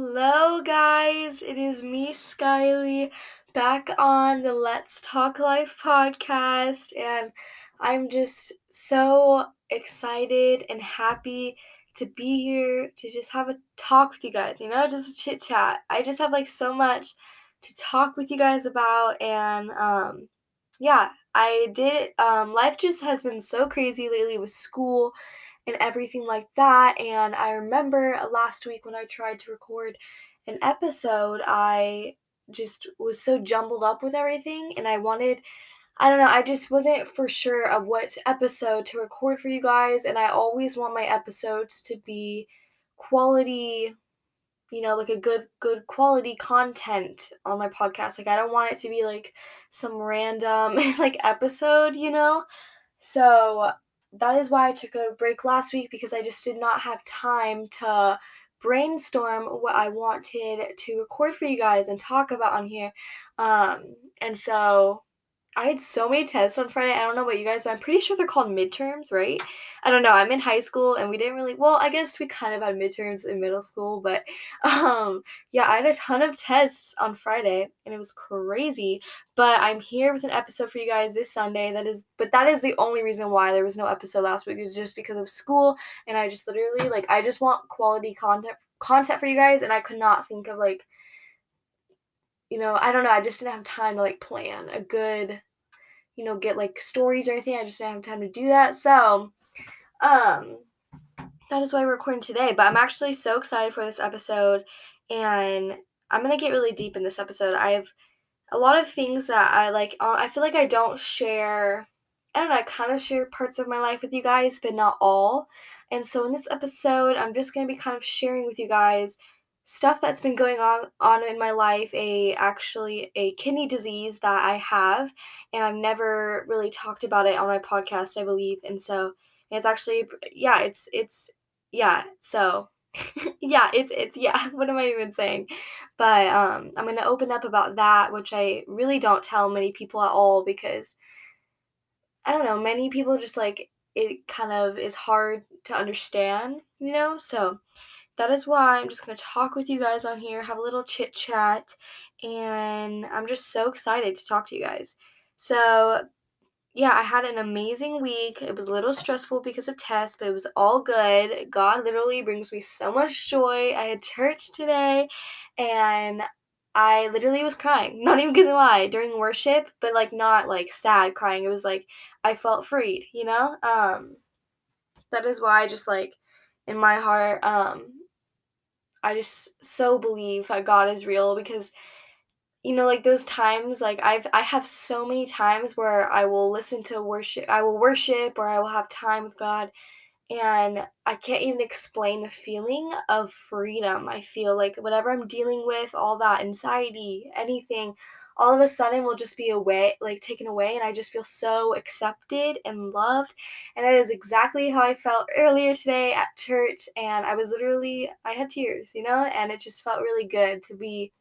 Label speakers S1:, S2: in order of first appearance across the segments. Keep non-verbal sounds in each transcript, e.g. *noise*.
S1: Hello, guys. It is me, Skylie, back on the Let's Talk Life podcast, and I'm just so excited and happy to be here to just have a talk with you guys, you know, just a chit chat. I just have like so much to talk with you guys about, and um, yeah, I did. Um, life just has been so crazy lately with school and everything like that. And I remember last week when I tried to record an episode, I just was so jumbled up with everything and I wanted I don't know, I just wasn't for sure of what episode to record for you guys and I always want my episodes to be quality you know like a good good quality content on my podcast like i don't want it to be like some random *laughs* like episode you know so that is why I took a break last week because I just did not have time to brainstorm what I wanted to record for you guys and talk about on here. Um, and so I had so many tests on Friday. I don't know about you guys, but I'm pretty sure they're called midterms, right? I don't know. I'm in high school and we didn't really well, I guess we kind of had midterms in middle school, but *laughs* um yeah, I had a ton of tests on Friday and it was crazy. But I'm here with an episode for you guys this Sunday. That is but that is the only reason why there was no episode last week is just because of school and I just literally like I just want quality content content for you guys and I could not think of like you know, I don't know, I just didn't have time to like plan a good you know, get like stories or anything. I just didn't have time to do that. So, um, that is why we're recording today. But I'm actually so excited for this episode, and I'm gonna get really deep in this episode. I have a lot of things that I like. Uh, I feel like I don't share. I don't know. I kind of share parts of my life with you guys, but not all. And so in this episode, I'm just gonna be kind of sharing with you guys stuff that's been going on on in my life a actually a kidney disease that I have and I've never really talked about it on my podcast I believe and so it's actually yeah it's it's yeah so *laughs* yeah it's it's yeah *laughs* what am I even saying? But um I'm going to open up about that which I really don't tell many people at all because I don't know many people just like it kind of is hard to understand you know? So that is why I'm just going to talk with you guys on here, have a little chit chat, and I'm just so excited to talk to you guys. So, yeah, I had an amazing week. It was a little stressful because of tests, but it was all good. God literally brings me so much joy. I had church today, and I literally was crying. *laughs* Not even gonna lie during worship, but like not like sad crying. It was like I felt freed, you know. Um, that is why I just like in my heart um I just so believe that God is real because you know like those times like I've I have so many times where I will listen to worship I will worship or I will have time with God and I can't even explain the feeling of freedom. I feel like whatever I'm dealing with, all that anxiety, anything, all of a sudden will just be away like taken away and i just feel so accepted and loved and that is exactly how i felt earlier today at church and i was literally i had tears you know and it just felt really good to be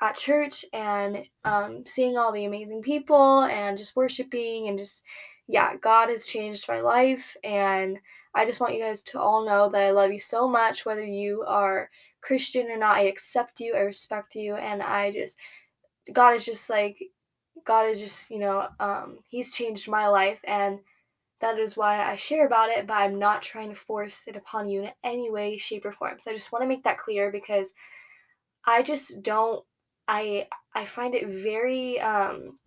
S1: at church and um, seeing all the amazing people and just worshiping and just yeah god has changed my life and i just want you guys to all know that i love you so much whether you are christian or not i accept you i respect you and i just God is just like God is just, you know, um, he's changed my life and that is why I share about it, but I'm not trying to force it upon you in any way, shape, or form. So I just want to make that clear because I just don't I I find it very um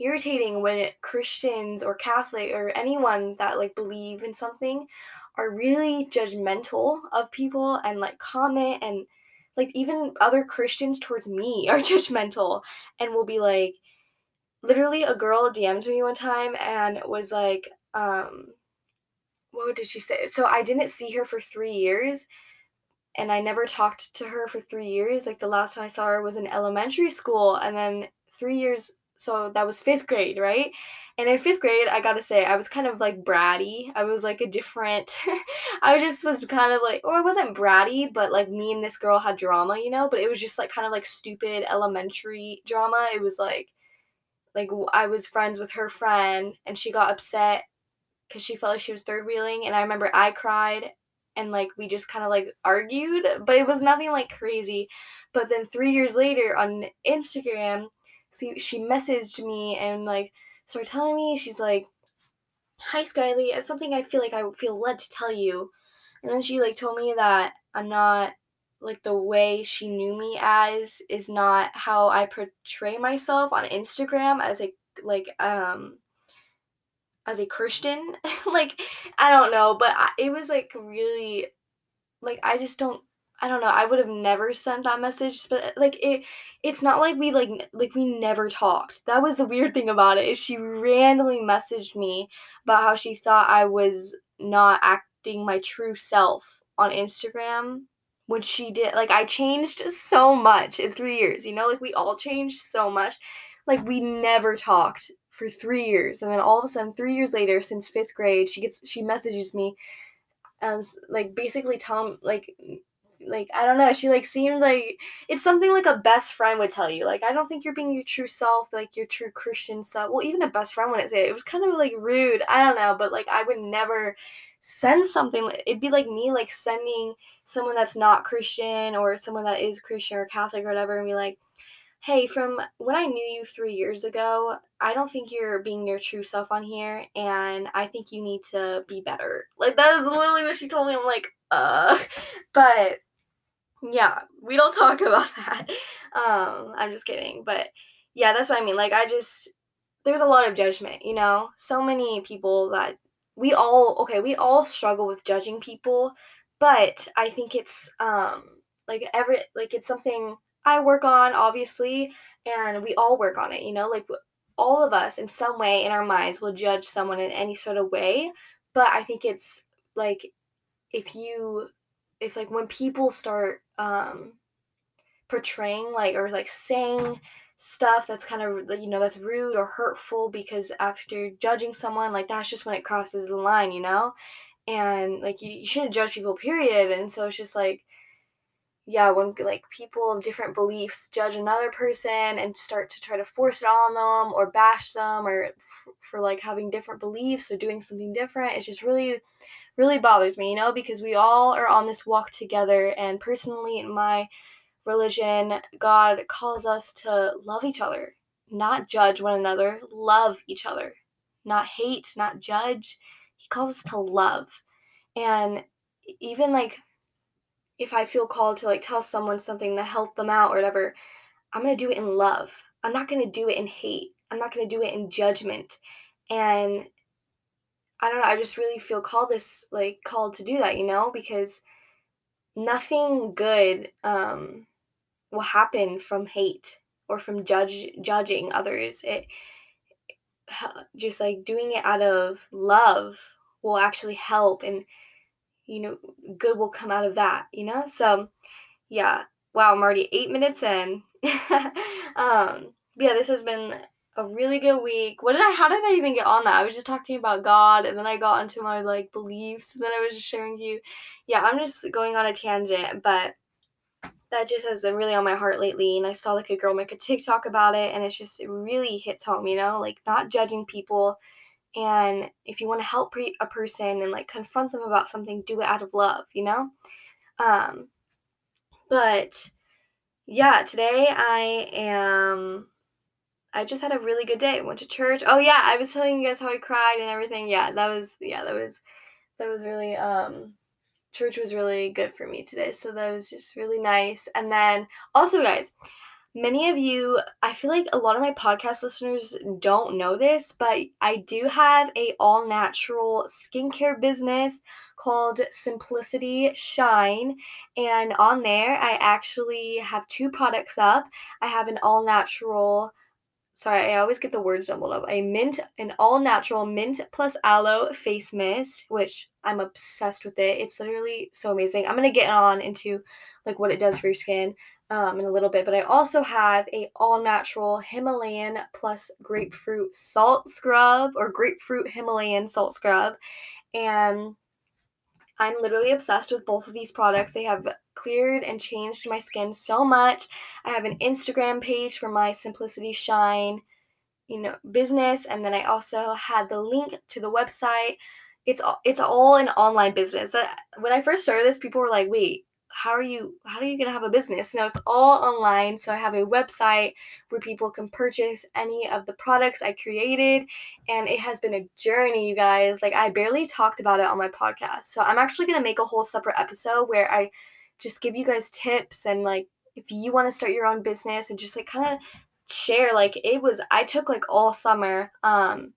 S1: irritating when it, Christians or Catholic or anyone that like believe in something are really judgmental of people and like comment and like even other Christians towards me *laughs* are judgmental and will be like literally a girl DM'd me one time and was like, um what did she say? So I didn't see her for three years and I never talked to her for three years. Like the last time I saw her was in elementary school and then three years so that was fifth grade, right? And in fifth grade, I gotta say, I was kind of like bratty. I was like a different. *laughs* I just was kind of like, or I wasn't bratty, but like me and this girl had drama, you know. But it was just like kind of like stupid elementary drama. It was like, like I was friends with her friend, and she got upset because she felt like she was third wheeling, and I remember I cried and like we just kind of like argued, but it was nothing like crazy. But then 3 years later on Instagram, see she messaged me and like started telling me she's like hi Skylie, it's something I feel like I feel led to tell you. And then she like told me that I'm not like the way she knew me as is not how I portray myself on Instagram as a like um as a Christian. *laughs* like I don't know, but I, it was like really like I just don't I don't know. I would have never sent that message, but like it it's not like we like like we never talked. That was the weird thing about it. Is she randomly messaged me about how she thought I was not acting my true self on Instagram when she did like I changed so much in 3 years. You know, like we all changed so much. Like we never talked for 3 years and then all of a sudden 3 years later since 5th grade, she gets she messages me um like basically tell like like I don't know, she like seemed like it's something like a best friend would tell you. Like I don't think you're being your true self, like your true Christian self. Well, even a best friend wouldn't say it. It was kind of like rude. I don't know, but like I would never send something. It'd be like me like sending someone that's not Christian or someone that is Christian or Catholic or whatever, and be like, hey, from when I knew you three years ago, I don't think you're being your true self on here, and I think you need to be better. Like that is literally what she told me. I'm like, uh, but yeah, we don't *laughs* talk about that. Um, I'm just kidding. But yeah, that's what I mean. Like, I just, there's a lot of judgment, you know? So many people that we all, okay, we all struggle with judging people, but I think it's, um, like, every, like, it's something I work on, obviously, and we all work on it, you know? Like, all of us in some way in our minds will judge someone in any sort of way, but I think it's like, if you if like when people start um portraying like or like saying stuff that's kind of you know that's rude or hurtful because after judging someone like that's just when it crosses the line you know? And like you, you shouldn't judge people period. And so it's just like yeah when like people of different beliefs judge another person and start to try to force it on them or bash them or f- for like having different beliefs or doing something different it's just really really bothers me, you know, because we all are on this walk together. And personally, in my religion, God calls us to love each other, not judge one another, love each other, not hate, not judge. He calls us to love. And even like if I feel called to like tell someone something to help them out or whatever, I'm going to do it in love. I'm not going to do it in hate. I'm not going to do it in judgment. And I don't know, I just really feel called this like called to do that, you know, because nothing good um will happen from hate or from judge judging others. It just like doing it out of love will actually help and you know good will come out of that, you know? So yeah, wow, I'm already 8 minutes in. *laughs* um yeah, this has been a really good week. What did I how did I even get on that? I was just talking about God and then I got into my like beliefs and then I was just sharing you. Yeah, I'm just going on a tangent, but that just has been really on my heart lately and I saw like a girl make a TikTok about it and it's just it really hits home, you know? Like not judging people and if you want to help a person and like confront them about something, do it out of love, you know? Um but yeah, today I am I just had a really good day. Went to church. Oh yeah, I was telling you guys how I cried and everything. Yeah, that was yeah, that was that was really um church was really good for me today. So that was just really nice. And then also guys, many of you, I feel like a lot of my podcast listeners don't know this, but I do have a all natural skincare business called Simplicity Shine. And on there, I actually have two products up. I have an all natural sorry, I always get the words jumbled up. A mint, an all natural mint plus aloe face mist, which I'm obsessed with it. It's literally so amazing. I'm gonna get on into like what it does for your skin um, in a little bit, but I also have a all natural Himalayan plus grapefruit salt scrub or grapefruit Himalayan salt scrub, and I'm literally obsessed with both of these products. They have cleared and changed my skin so much. I have an Instagram page for my Simplicity Shine, you know, business, and then I also have the link to the website it's all it's all an online business. Uh, when I first started this, people were like, "Wait, how are you how are you going to have a business? Now it's all online so i have a website where people can purchase any of the products i created and it has been a journey you guys. Like i barely talked about it on my podcast so i'm actually going to make a whole separate episode where i just give you guys tips and like if you want to start your own business and just like kind of share like it was i took like all summer um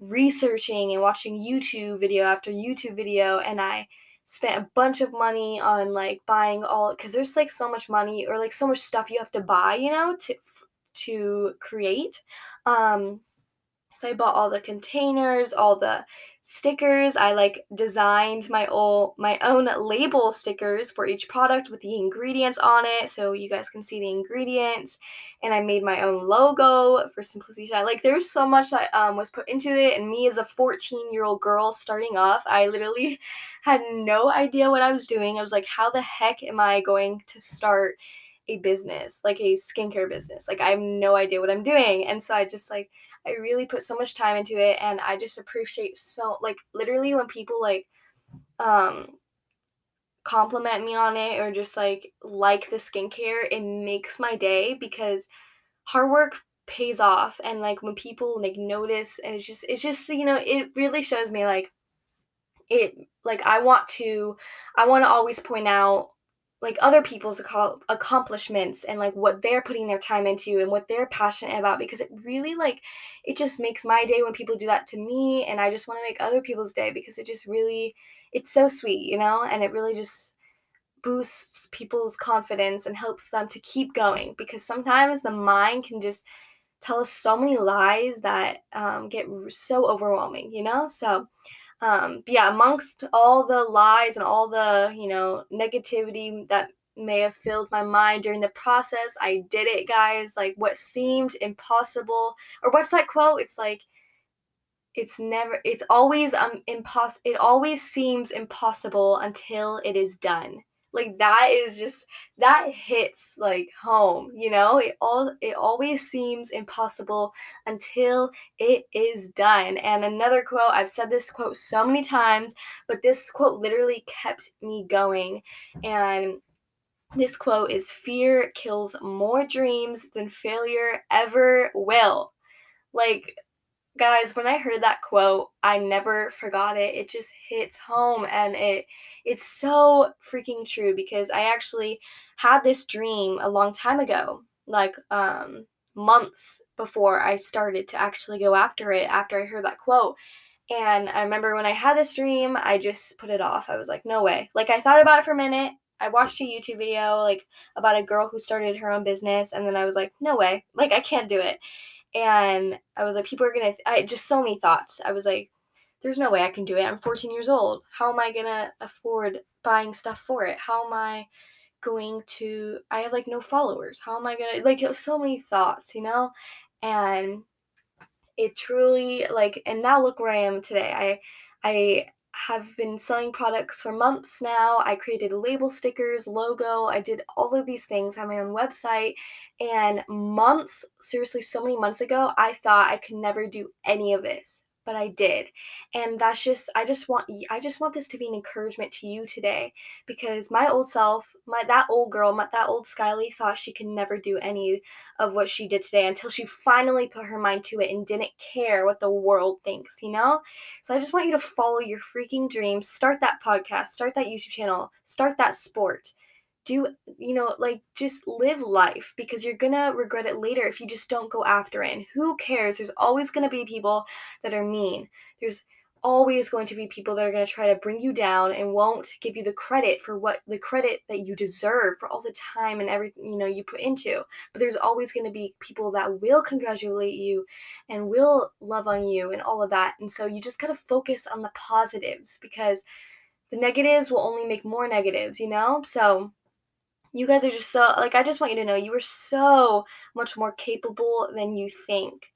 S1: researching and watching youtube video after youtube video and i spent a bunch of money on like buying all because there's like so much money or like so much stuff you have to buy you know to to create. Um so I bought all the containers, all the stickers. I like designed my own my own label stickers for each product with the ingredients on it so you guys can see the ingredients. And I made my own logo for simplicity. Like there's so much that um, was put into it and me as a 14-year-old girl starting off, I literally *laughs* had no idea what I was doing. I was like how the heck am I going to start a business, like a skincare business? Like I have no idea what I'm doing. And so I just like I really put so much time into it and I just appreciate so like literally when people like um compliment me on it or just like like the skincare, it makes my day because hard work pays off and like when people like notice and it's just it's just you know it really shows me like it like I want to I want to always point out like other people's accomplishments and like what they're putting their time into and what they're passionate about because it really like it just makes my day when people do that to me and I just want to make other people's day because it just really it's so sweet, you know? And it really just boosts people's confidence and helps them to keep going because sometimes the mind can just tell us so many lies that um, get so overwhelming, you know? So um, but yeah, amongst all the lies and all the, you know, negativity that may have filled my mind during the process, I did it, guys. Like what seemed impossible, or what's that quote? It's like, it's never, it's always um impossible. It always seems impossible until it is done like that is just that hits like home you know? It all it always seems impossible until it is done. And another quote i've said this quote so many times but this quote literally kept me going. And this quote is fear kills more dreams than failure ever will. Like guys when i heard that quote i never forgot it. It just hits home and it it's so freaking true because i actually had this dream a long time ago like um months before i started to actually go after it after i heard that quote. And i remember when i had this dream i just put it off. I was like no way. Like i thought about it for a minute. I watched a YouTube video like about a girl who started her own business and then I was like, no way. Like I can't do it and I was like, people are gonna. Th- I just so many thoughts. I was like, there's no way I can do it. I'm 14 years old. How am I gonna afford buying stuff for it? How am I going to? I have like no followers. How am I gonna? Like, so many thoughts, you know, and it truly like. And now look where I am today. I, I have been selling products for months now. I created label stickers, logo, I did all of these things, have my own website, and months, seriously, so many months ago, I thought I could never do any of this but I did. And that's just I just want I just want this to be an encouragement to you today because my old self, my that old girl, my, that old Skylie thought she could never do any of what she did today until she finally put her mind to it and didn't care what the world thinks, you know? So I just want you to follow your freaking dreams, start that podcast, start that YouTube channel, start that sport do you know like just live life because you're gonna regret it later if you just don't go after it and who cares? There's always gonna be people that are mean. There's always going to be people that are going to try to bring you down and won't give you the credit for what the credit that you deserve for all the time and everything you know you put into. But there's always going to be people that will congratulate you and will love on you and all of that and so you just got to focus on the positives because the negatives will only make more negatives you know? So you guys are just so like I just want you to know you are so much more capable than you think.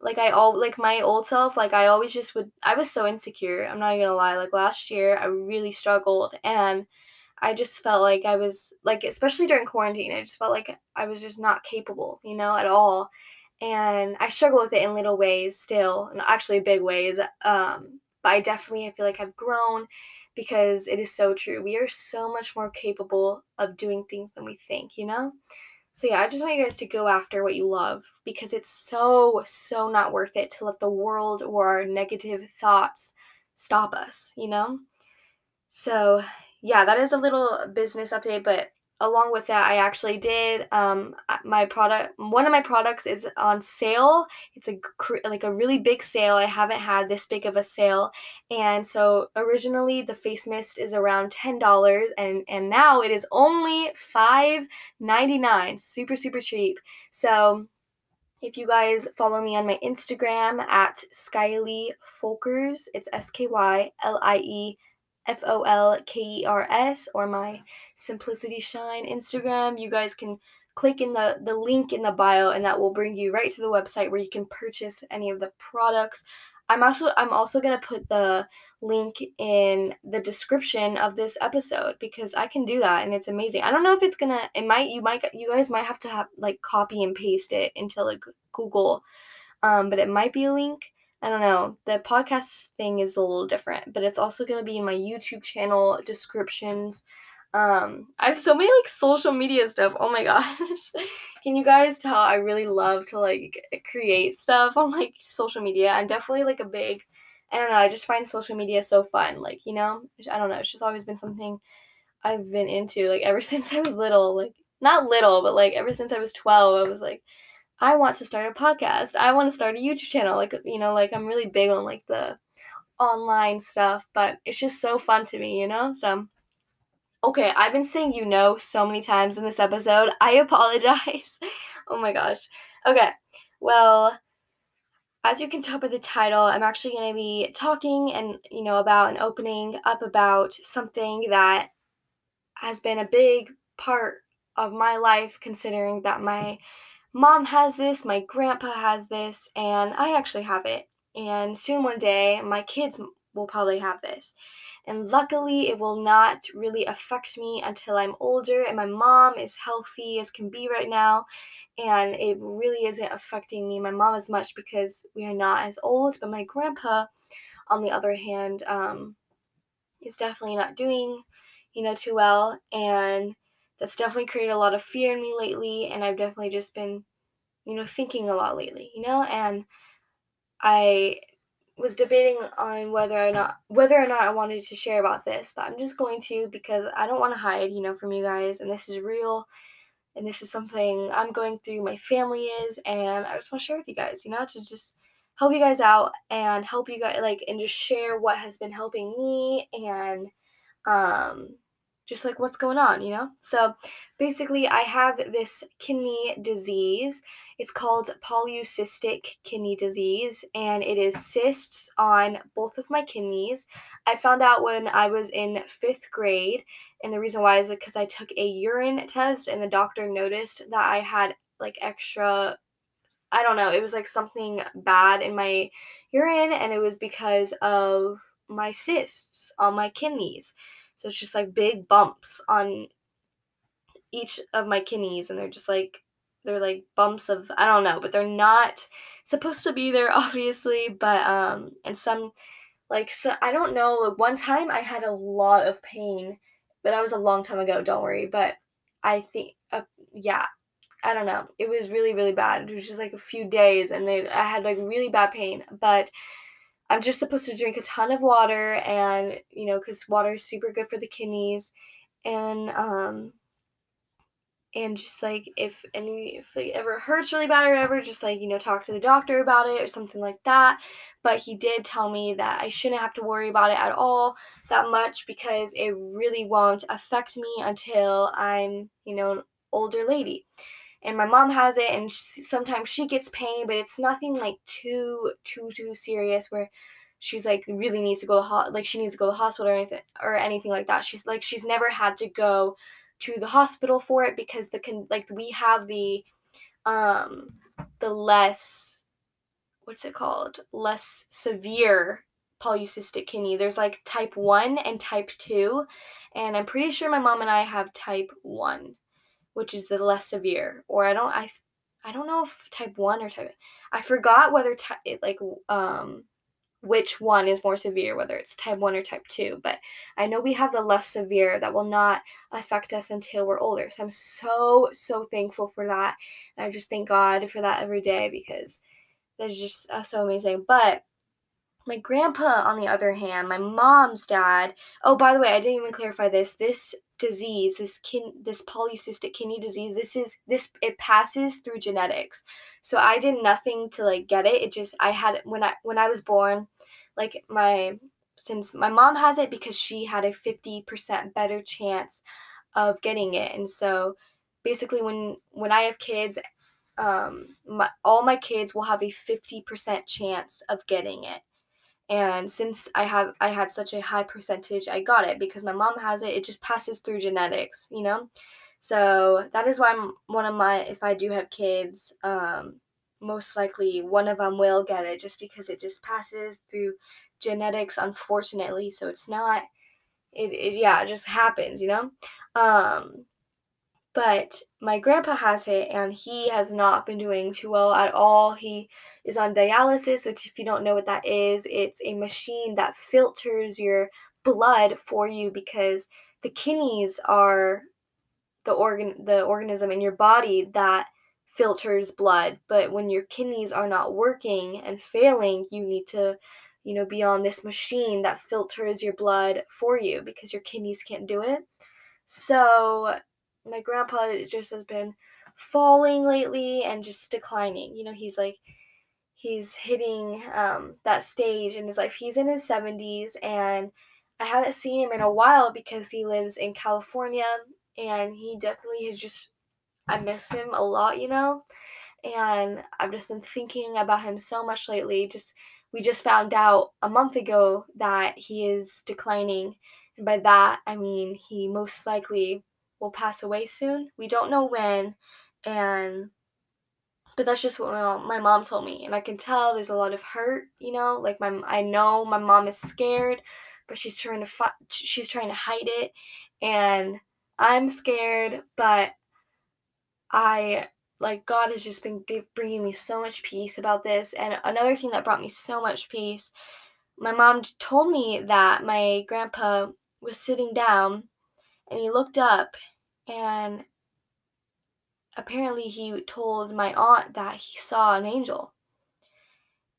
S1: Like I all like my old self, like I always just would I was so insecure. I'm not gonna lie. Like last year I really struggled and I just felt like I was like especially during quarantine, I just felt like I was just not capable, you know, at all. And I struggle with it in little ways still, and actually big ways. Um but I definitely I feel like I've grown because it is so true. We are so much more capable of doing things than we think, you know? So yeah, I just want you guys to go after what you love because it's so so not worth it to let the world or our negative thoughts stop us, you know? So, yeah, that is a little business update, but along with that, I actually did um, my product. One of my products is on sale. It's a like a really big sale. I haven't had this big of a sale, and so originally the face mist is around ten dollars, and and now it is only five ninety nine. Super super cheap. So. If you guys follow me on my Instagram at Skylie Folkers, it's S K Y L I E F O L K E R S or my Simplicity Shine Instagram. You guys can click in the, the link in the bio and that will bring you right to the website where you can purchase any of the products. I'm also I'm also gonna put the link in the description of this episode because I can do that and it's amazing. I don't know if it's gonna it might you might you guys might have to have like copy and paste it into like Google, um, but it might be a link. I don't know. The podcast thing is a little different, but it's also going to be in my YouTube channel descriptions. Um, I have so many like social media stuff. Oh my *laughs* gosh. Can you guys tell I really love to like create stuff on like social media? I'm definitely like a big I don't know, I just find social media so fun. Like, you know, I don't know, it's just always been something I've been into like ever *laughs* since I was little, like not little, but like ever since I was 12, I was like I want to start a podcast. I want to start a YouTube channel. Like, you know, like I'm really big on like the online stuff, but it's just so fun to me, you know? So, okay, I've been saying you know so many times in this episode. I *laughs* apologize. oh my gosh. Okay, well, as you can tell by the title, I'm actually going to be talking and, you know, about and opening up about something that has been a big part of my life, considering that my mom has this, my grandpa has this, and I actually have it. And soon one day, my kids will probably have this. And luckily, it will not really affect me until I'm older and my mom is healthy as can be right now. And it really isn't affecting me, my mom, as much because we are not as old. But my grandpa, on the other hand, um, is definitely not doing, you know, too well. And that's definitely created a lot of fear in me lately, and I've definitely just been, you know, thinking a lot lately, you know, and I was debating on whether or not whether or not I wanted to share about this, but I'm just going to because I don't want to hide, you know, from you guys, and this is real, and this is something I'm going through. My family is, and I just want to share with you guys, you know, to just help you guys out and help you guys like and just share what has been helping me and um just like what's going on, you know? So basically, I have this kidney disease. It's called polycystic kidney disease, and it is cysts on both of my kidneys. I found out when I was in fifth grade, and the reason why is because I took a urine test, and the doctor noticed that I had like extra. I don't know, it was like something bad in my urine, and it was because of my cysts on my kidneys. So it's just like big bumps on each of my kidneys, and they're just like they're like bumps of I don't know, but they're not supposed to be there *laughs* obviously, but um and some like so I don't know, one time I had a lot of pain, but that was a long time ago, don't worry, but I think uh, yeah, I don't know. It was really really bad. It was just like a few days and they I had like really bad pain, but I'm just supposed to drink a ton of water and, you know, cuz water is super good for the kidneys. And um and just like if any if it ever hurts really bad or whatever just like you know talk to the doctor about it or something like that. But he did tell me that i shouldn't have to worry about it at all that much because it really won't affect me until i'm you know an older lady and my mom has it and she, sometimes she gets pain but it's nothing like too too too serious where she's like really needs to go to ho- like she needs to go to the hospital or anything or anything like that. She's like she's never had to go to the hospital for it because the con- like we have the um the less what's it called? Less severe polycystic kidney. There's like type 1 and type 2 and i'm pretty sure my mom and i have type 1 which is the less severe. Or I don't I I don't know if type 1 or type I forgot whether type like um which one is more severe, whether it's type 1 or type 2. But I know we have the less severe that will not affect us until we're older. So I'm so, so thankful for that. And I just thank God for that every day because that's just uh, so amazing. But my grandpa, on the other hand, my mom's dad. Oh, by the way, I didn't even clarify this. This disease, this kin, this polycystic kidney disease, this is this it passes through genetics. So I did nothing to like get it. It just I had when I when I was born, like my since my mom has it because she had a 50% better chance of getting it. And so basically when when I have kids, um my, all my kids will have a 50% chance of getting it and since i have i had such a high percentage i got it because my mom has it. It just passes through genetics you know? So that is why I'm, one of my if i do have kids um, most likely one of them will get it just because it just passes through genetics unfortunately. So it's not it, it yeah it just happens you know? Um but my grandpa has it and he has not been doing too well at all. He is on dialysis, which, if you don't know what that is, it's a machine that filters your blood for you because the kidneys are the organ the organism in your body that filters blood but when your kidneys are not working and failing you need to you know be on this machine that filters your blood for you because your kidneys can't do it so my grandpa just has been falling lately and just declining. You know, he's like he's hitting um, that stage in his life. He's in his 70s and I haven't seen him in a while because he lives in California and he definitely has just I miss him a lot, you know. And I've just been thinking about him so much lately. Just we just found out a month ago that he is declining. And by that, I mean he most likely will pass away soon. We don't know when, and but that's just what my mom, my mom told me, and I can tell there's a lot of hurt. You know, like my I know my mom is scared, but she's trying to fi- she's trying to hide it, and I'm scared, but I like God has just been bringing me so much peace about this. And another thing that brought me so much peace, my mom told me that my grandpa was sitting down and he looked up and apparently he told my aunt that he saw an angel.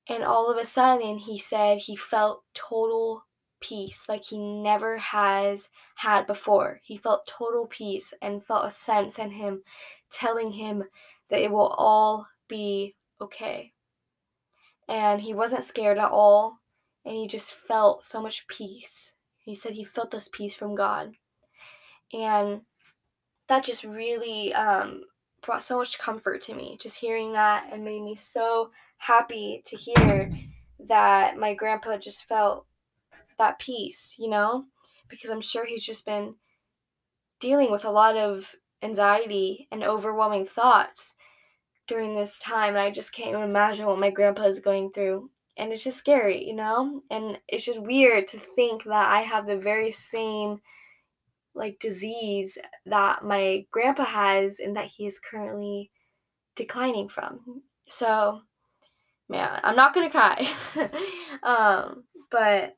S1: And all of a sudden, he said he felt total peace like he never has had before. He felt total peace and felt a sense in him telling him that it will all be okay. And he wasn't scared at all, and he just felt so much peace. He said he felt this peace from God. And that just really um, brought so much comfort to me. Just hearing that and made me so happy to hear that my grandpa just felt that peace, you know? Because I'm sure he's just been dealing with a lot of anxiety and overwhelming thoughts during this time. And I just can't even imagine what my grandpa is going through. And it's just scary, you know? And it's just weird to think that I have the very same like disease that my grandpa has and that he is currently declining from. So, man, I'm not gonna cry. *laughs* um, but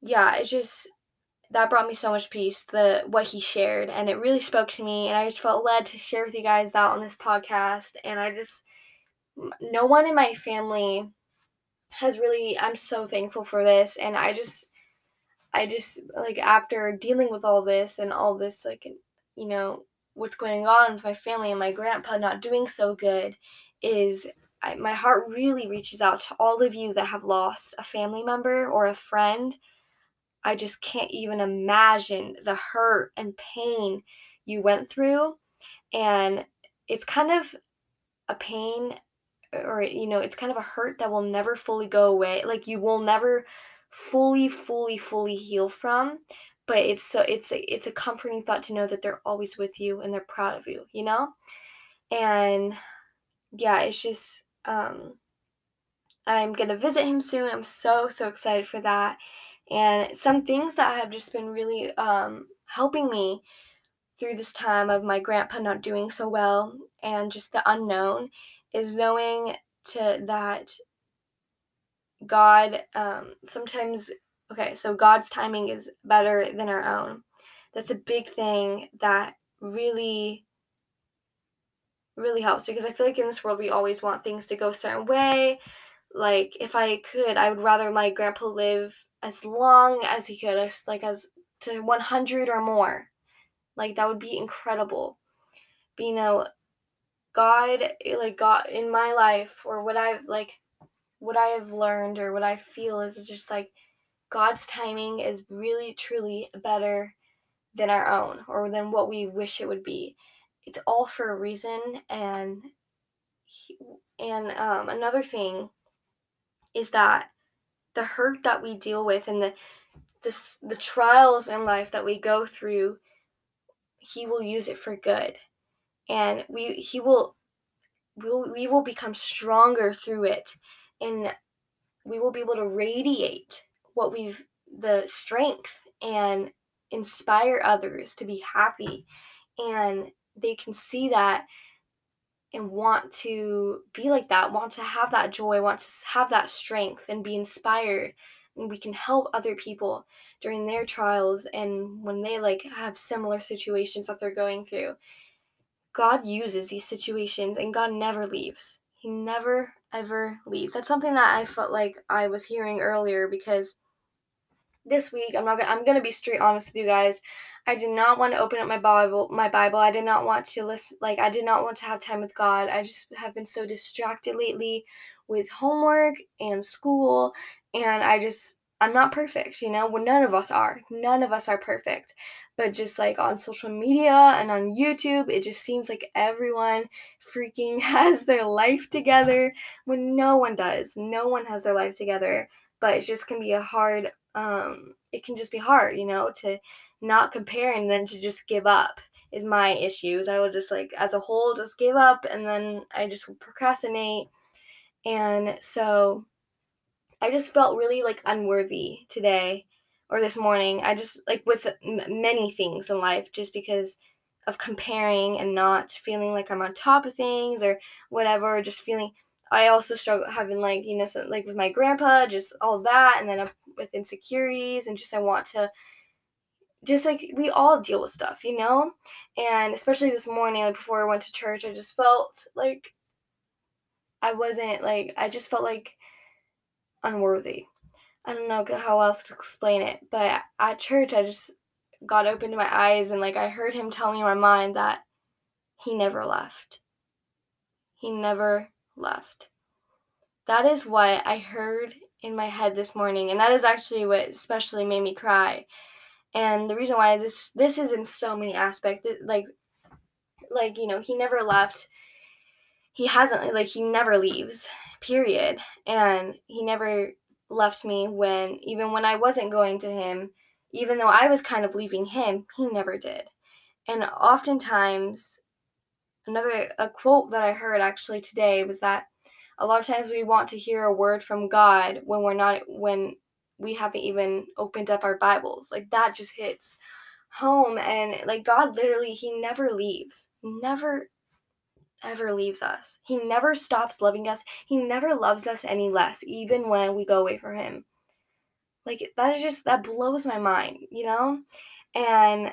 S1: yeah, it just that brought me so much peace. The what he shared, and it really spoke to me, and I just felt led to share with you guys that on this podcast. And I just, no one in my family has really. I'm so thankful for this, and I just I just like after dealing with all this and all this like you know what's going on with my family and my grandpa not doing so good is I, my heart really reaches out to all of you that have lost a family member or a friend. I just can't even imagine the hurt and pain you went through and it's kind of a pain or you know it's kind of a hurt that will never fully go away like you will never fully fully fully heal from but it's so it's a it's a comforting thought to know that they're always with you and they're proud of you you know? And yeah it's just um i'm gonna visit him soon. I'm so so excited for that. And some things that have just been really um helping me through this time of my grandpa not doing so well and just the unknown is knowing to that God um, sometimes, okay, so God's timing is better than our own. That's a big thing that really, really helps because I feel like in this world we always want things to go a certain way. Like, if I could, I would rather my grandpa live as long as he could, like as to 100 or more. Like, that would be incredible. But, you know, God, like, God in my life, or what I've, like, what I have learned or what I feel is just like God's timing is really, truly better than our own or than what we wish it would be. It's all for a reason. And, he, and um, another thing is that the hurt that we deal with and the, the, the trials in life that we go through, he will use it for good. And we, he will, we'll, we will become stronger through it and we will be able to radiate what we've the strength and inspire others to be happy. And they can see that and want to be like that want to have that joy want to have that strength and be inspired. And we can help other people during their trials and when they like have similar situations that they're going through. God uses these situations and god never leaves he never ever leaves. That's something that I felt like I was hearing earlier because this week I'm not gonna, I'm going to be straight honest with you guys. I did not want to open up my Bible, my Bible. I did not want to listen like I did not want to have time with God. I just have been so distracted lately with homework and school and I just I'm not perfect, you know? Well, none of us are. None of us are perfect. But just like on social media and on YouTube, it just seems like everyone freaking *laughs* has their life together when no one does. No one has their life together. But it just can be a hard, um, it can just be hard, you know, to not compare and then to just give up is my issues. I will just like as a whole just give up and then I just procrastinate. And so I just felt really like unworthy today or this morning. I just like with m- many things in life just because of comparing and not feeling like I'm on top of things or whatever, just feeling I also struggle having like, you know, so, like with my grandpa, just all that and then with insecurities and just I want to just like we all deal with stuff, you know? And especially this morning like before I went to church, I just felt like I wasn't like I just felt like unworthy. I don't know how else to explain it, but at church, I just got open to my eyes and like I heard him tell me in my mind that he never left. He never left. That is what I heard in my head this morning, and that is actually what especially made me cry. And the reason why this this is in so many aspects, like like you know, he never left. He hasn't like he never leaves period. And he never left me when, even when I wasn't going to him, even though I was kind of leaving him, he never did. And oftentimes, another a quote that I heard actually today was that a lot of times we want to hear a word from God when we're not when we haven't even opened up our Bibles. Like that just hits home and like God literally he never leaves. Never ever leaves us. He never stops loving us. He never loves us any less, even when we go away from him. Like that is just that blows my mind, you know? And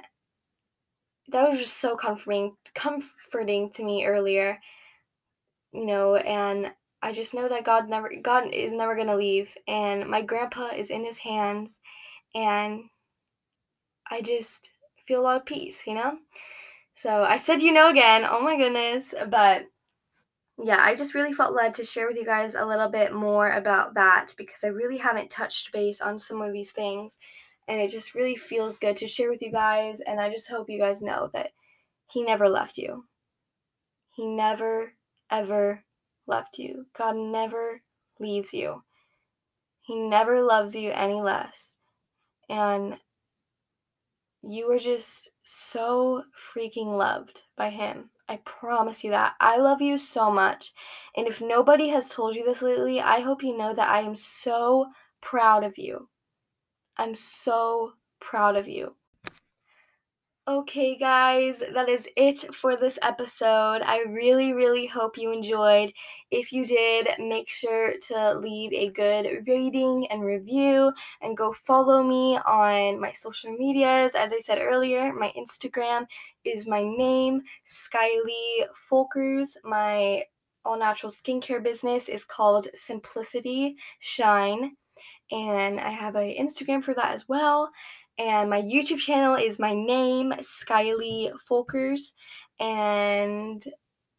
S1: that was just so comforting comforting to me earlier. You know, and I just know that God never God is never going to leave and my grandpa is in his hands and I just feel a lot of peace, you know? So I said you know again. Oh my goodness. But yeah, I just really felt led to share with you guys a little bit more about that because I really haven't touched base on some of these things. And it just really feels good to share with you guys. And I just hope you guys know that He never left you. He never, ever left you. God never leaves you. He never loves you any less. And you are just so freaking loved by him. I promise you that. I love you so much. And if nobody has told you this lately, I hope you know that I am so proud of you. I'm so proud of you. Okay, guys, that is it for this episode. I really, really hope you enjoyed. If you did, make sure to leave a good rating and review and go follow me on my social medias. As I said earlier, my Instagram is my name, Skylie Folkers. My all natural skincare business is called Simplicity Shine, and I have an Instagram for that as well and my YouTube channel is my name, Skylie Folkers. And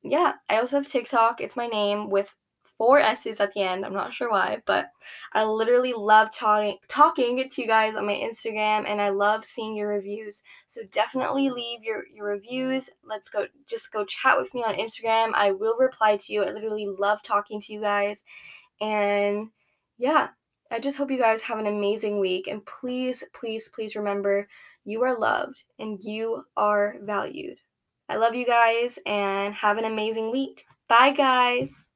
S1: yeah, I also have TikTok. It's my name with four S's at the end. I'm not sure why, but I literally love talking talking to you guys on my Instagram and I love seeing your reviews. So definitely leave your, your reviews. Let's go just go chat with me on Instagram. I will reply to you. I literally love talking to you guys. And yeah, I just hope you guys have an amazing week. And please, please, please remember you are loved and you are valued. I love you guys and have an amazing week. Bye, guys.